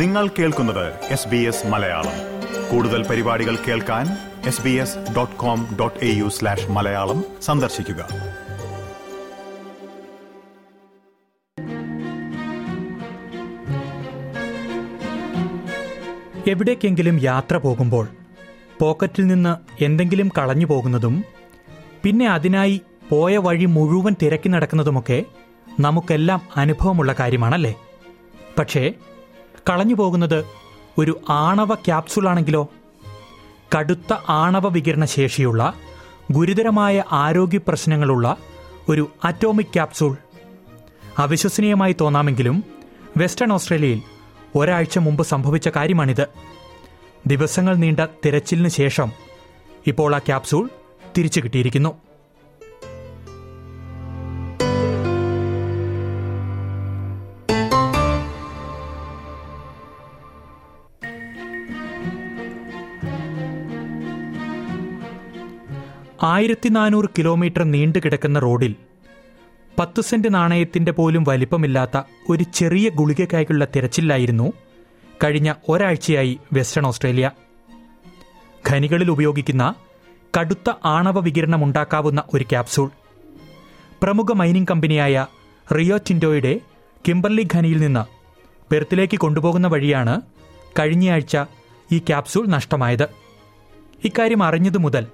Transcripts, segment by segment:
നിങ്ങൾ കേൾക്കുന്നത് S B S Malayalam. കൂടുതൽ പരിപാടികൾ കേൾക്കാൻ S B S dot com dot A U slash Malayalam സന്ദർശിക്കുക. എവിടേക്കെങ്കിലും യാത്ര പോകുമ്പോൾ പോക്കറ്റിൽ നിന്ന് എന്തെങ്കിലും കളഞ്ഞു പോകുന്നതും പിന്നെ അതിനായി പോയ വഴി മുഴുവൻ തിരക്കി നടക്കുന്നതുമൊക്കെ നമുക്കെല്ലാം അനുഭവമുള്ള കാര്യമാണല്ലേ? പക്ഷേ കളഞ്ഞു പോകുന്നത് ഒരു ആണവ ക്യാപ്സുളാണെങ്കിലോ കടുത്ത ആണവ വികിരണ ശേഷിയുള്ള ഗുരുതരമായ ആരോഗ്യ പ്രശ്നങ്ങളുള്ള ഒരു അറ്റോമിക് ക്യാപ്സൂൾ അവിശ്വസനീയമായി തോന്നാമെങ്കിലും വെസ്റ്റേൺ ഓസ്ട്രേലിയയിൽ ഒരാഴ്ച മുമ്പ് സംഭവിച്ച കാര്യമാണിത്. ദിവസങ്ങൾ നീണ്ട തിരച്ചിലിന് ശേഷം ഇപ്പോൾ ആ ക്യാപ്സൂൾ തിരിച്ചു കിട്ടിയിരിക്കുന്നു. ആയിരത്തി നാനൂറ് കിലോമീറ്റർ നീണ്ടുകിടക്കുന്ന റോഡിൽ പത്ത് സെന്റ് നാണയത്തിന്റെ പോലും വലിപ്പമില്ലാത്ത ഒരു ചെറിയ ഗുളികയ്ക്കായുള്ള തിരച്ചിലായിരുന്നു കഴിഞ്ഞ ഒരാഴ്ചയായി വെസ്റ്റേൺ ഓസ്ട്രേലിയ. ഖനികളിൽ ഉപയോഗിക്കുന്ന കടുത്ത ആണവ വികിരണം ഉണ്ടാക്കാവുന്ന ഒരു ക്യാപ്സൂൾ. പ്രമുഖ മൈനിംഗ് കമ്പനിയായ റിയോ ടിൻഡോയുടെ കിംബർലി ഖനിയിൽ നിന്ന് പെർത്തിലേക്ക് കൊണ്ടുപോകുന്ന വഴിയാണ് കഴിഞ്ഞയാഴ്ച ഈ ക്യാപ്സൂൾ നഷ്ടമായത്. ഇക്കാര്യം അറിഞ്ഞതു മുതൽ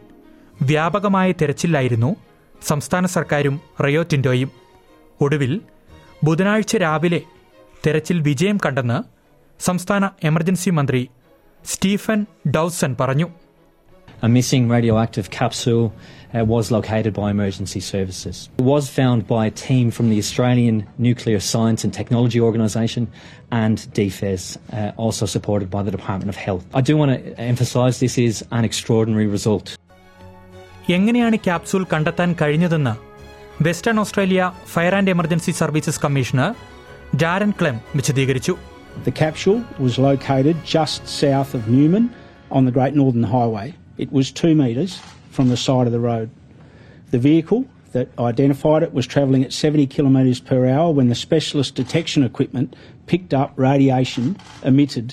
വ്യാപകമായ തെരച്ചിലായിരുന്നു സംസ്ഥാന സർക്കാരും റയോ ടിൻഡോയും ഒടുവിൽ ബുധനാഴ്ച രാവിലെ തെരച്ചിൽ വിജയം കണ്ടെന്ന് സംസ്ഥാന എമർജൻസി മന്ത്രി സ്റ്റീഫൻ ഡൌസൺ പറഞ്ഞു A missing radioactive capsule uh, was located by emergency services. It was found by a team from the Australian Nuclear Science and Technology Organisation and DFES, uh, also supported by the Department of Health. I do want to emphasise this is an extraordinary result. എങ്ങനെയാണ് capsule കണ്ടെത്താൻ കഴിഞ്ഞതെന്ന് Western Australia fire and emergency services commissioner Darren Klemm വിശദീകരിച്ചു The capsule was located just south of Newman on the Great Northern Highway. It was two metres from the side of the road. The vehicle that identified it was travelling at 70 kilometres per hour when the specialist detection equipment picked up radiation emitted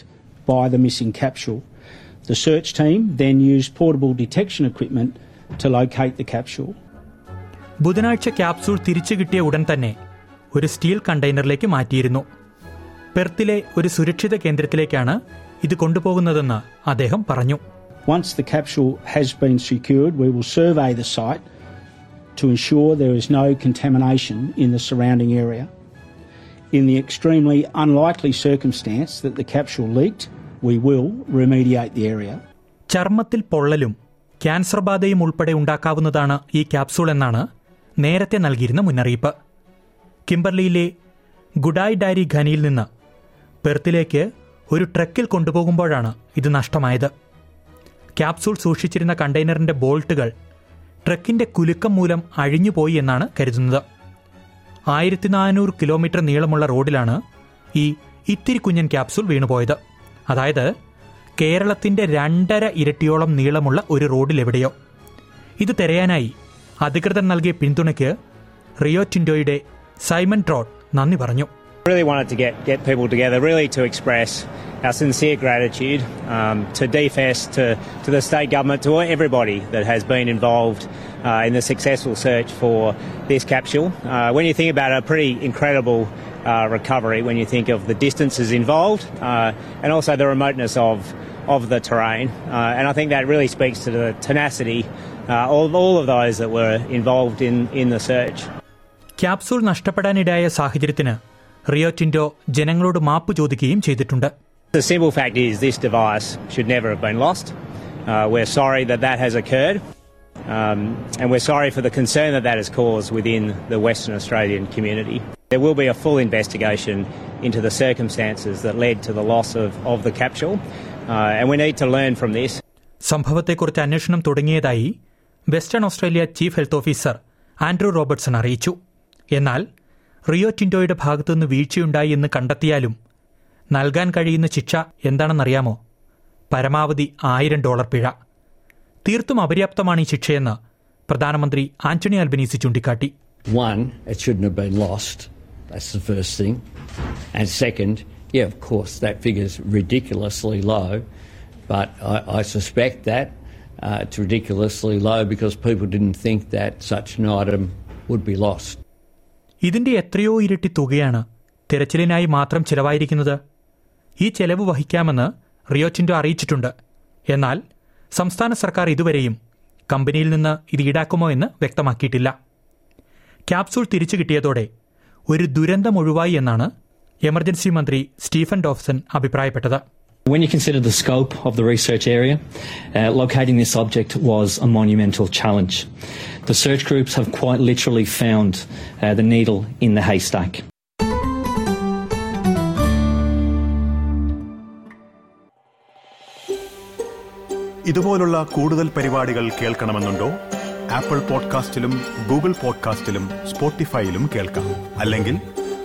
by the missing capsule. The search team then used portable detection equipment to locate the capsule. ബുധനാഴ്ച capsule തിരിച്ചു കിട്ടിയ ഉടൻ തന്നെ ഒരു steel കണ്ടെയ്നറിലേക്ക് മാറ്റിയിരുന്നു പെർത്തിലെ ഒരു സുരക്ഷിത കേന്ദ്രത്തിലേക്കാണ് ഇത് കൊണ്ടുപോകുന്നതെന്ന് അദ്ദേഹം പറഞ്ഞു Once the capsule has been secured, we will survey the site to ensure there is no contamination in the surrounding area. In the extremely unlikely circumstance that the capsule leaked, we will remediate the area. ചർമ്മത്തിൽ പൊള്ളലും cancer ബാധയും ഉൾപ്പെടെ ഉണ്ടാക്കാവുന്നതാണ് ഈ capsule എന്നാണ് നേരത്തെ നൽകിയിരുന്ന മുന്നറിയിപ്പ്. കിംബർലിയിലെ ഗുഡായ് ഡാരി ഖനിയിൽ നിന്ന് പെർത്തിലേക്ക് ഒരു ട്രക്കിൽ കൊണ്ടുപോകുമ്പോഴാണ് ഇത് നഷ്ടമായത്. ക്യാപ്സൂൾ സൂക്ഷിച്ചിരുന്ന കണ്ടെയ്നറിന്റെ ബോൾട്ടുകൾ ട്രക്കിന്റെ കുലുക്കം മൂലം അഴിഞ്ഞുപോയി എന്നാണ് കരുതുന്നത്. ആയിരത്തി നാനൂറ് കിലോമീറ്റർ നീളമുള്ള റോഡിലാണ് ഈ ഇത്തിരി കുഞ്ഞൻ ക്യാപ്സൂൾ വീണുപോയത്. അതായത് കേരളത്തിന്റെ രണ്ടര ഇരട്ടിയോളം നീളമുള്ള ഒരു റോഡിലെവിടെയോ ഇത് തിരയാനായി അധികൃതർ നൽകിയ പിന്തുണയ്ക്ക് റിയോ ടിൻഡോയുടെ സൈമൺ ട്രോട്ട് നന്ദി പറഞ്ഞു really wanted to get, get people together, really to express our sincere gratitude um, to DFS, to, to the state government, to everybody that has been involved uh, in the successful search for this capsule. Uh, when you think about a pretty incredible uh, recovery, when you think of the distances involved uh, and also the remoteness of, of the terrain, uh, and I think that really speaks to the tenacity uh, of all of those that were involved in, in the search. Capsule നഷ്ടപ്പെടാനിടയായ സാഹചര്യത്തിന് Rio ടിൻഡോ ജനങ്ങളോട് മാപ്പ് ചോദിക്കുകയും ചെയ്തിട്ടുണ്ട് The simple fact is, this device should never have been lost. Uh, we're sorry that that has occurred, um, and we're sorry for the concern that that has caused within the Western Australian community. There will be a full investigation into the circumstances that led to the loss of, of the capsule, uh, and we need to learn from this. സംഭവത്തെക്കുറിച്ച് അന്വേഷണം തുടങ്ങിയതായി Western Australia chief health officer Andrew Robertson അറിയിച്ചു എന്നാൽ Rio ടിൻഡോയുടെ ഭാഗത്തുനിന്ന് വീഴ്ചയുണ്ടായി എന്ന് കണ്ടെത്തിയാലും നൽകാൻ കഴിയുന്ന ശിക്ഷ എന്താണെന്നറിയാമോ പരമാവധി ആയിരം ഡോളർ പിഴ തീർത്തും അപര്യാപ്തമാണ് ഈ ശിക്ഷയെന്ന് പ്രധാനമന്ത്രി ആന്റണി അൽബനീസി ചൂണ്ടിക്കാട്ടി One, it shouldn't have been lost. That's the first thing. And second, Yeah, of course, that figure's ridiculously low, but I, I suspect that uh, it's ridiculously low because people didn't think that such an item would be lost. ഇതിന്റെ എത്രയോ ഇരട്ടി തുകയാണ് തിരച്ചിലിനായി മാത്രം ചിലവായിരിക്കുന്നത്. ഈ ചെലവ് വഹിക്കാമെന്ന് റിയോച്ചിൻഡോ അറിയിച്ചിട്ടുണ്ട്. എന്നാൽ സംസ്ഥാന സർക്കാർ ഇതുവരെയും കമ്പനിയിൽ നിന്ന് ഇത് ഈടാക്കുമോ എന്ന് വ്യക്തമാക്കിയിട്ടില്ല. ക്യാപ്സൂൾ തിരിച്ചു കിട്ടിയതോടെ ഒരു ദുരന്തം ഒഴിവായി എന്നാണ് എമർജൻസി മന്ത്രി സ്റ്റീഫൻ ഡോഫ്സൺ അഭിപ്രായപ്പെട്ടത് When you consider the scope of the research area, uh, locating this object was a monumental challenge. The search groups have quite literally found uh, the needle in the haystack. ഇതുപോലുള്ള കൂടുതൽ പരിപാടികൾ കേൾക്കണമെന്നുണ്ടോ apple പോഡ്കാസ്റ്റിലും Google പോഡ്കാസ്റ്റിലും സ്പോട്ടിഫൈയിലും കേൾക്കാം അല്ലെങ്കിൽ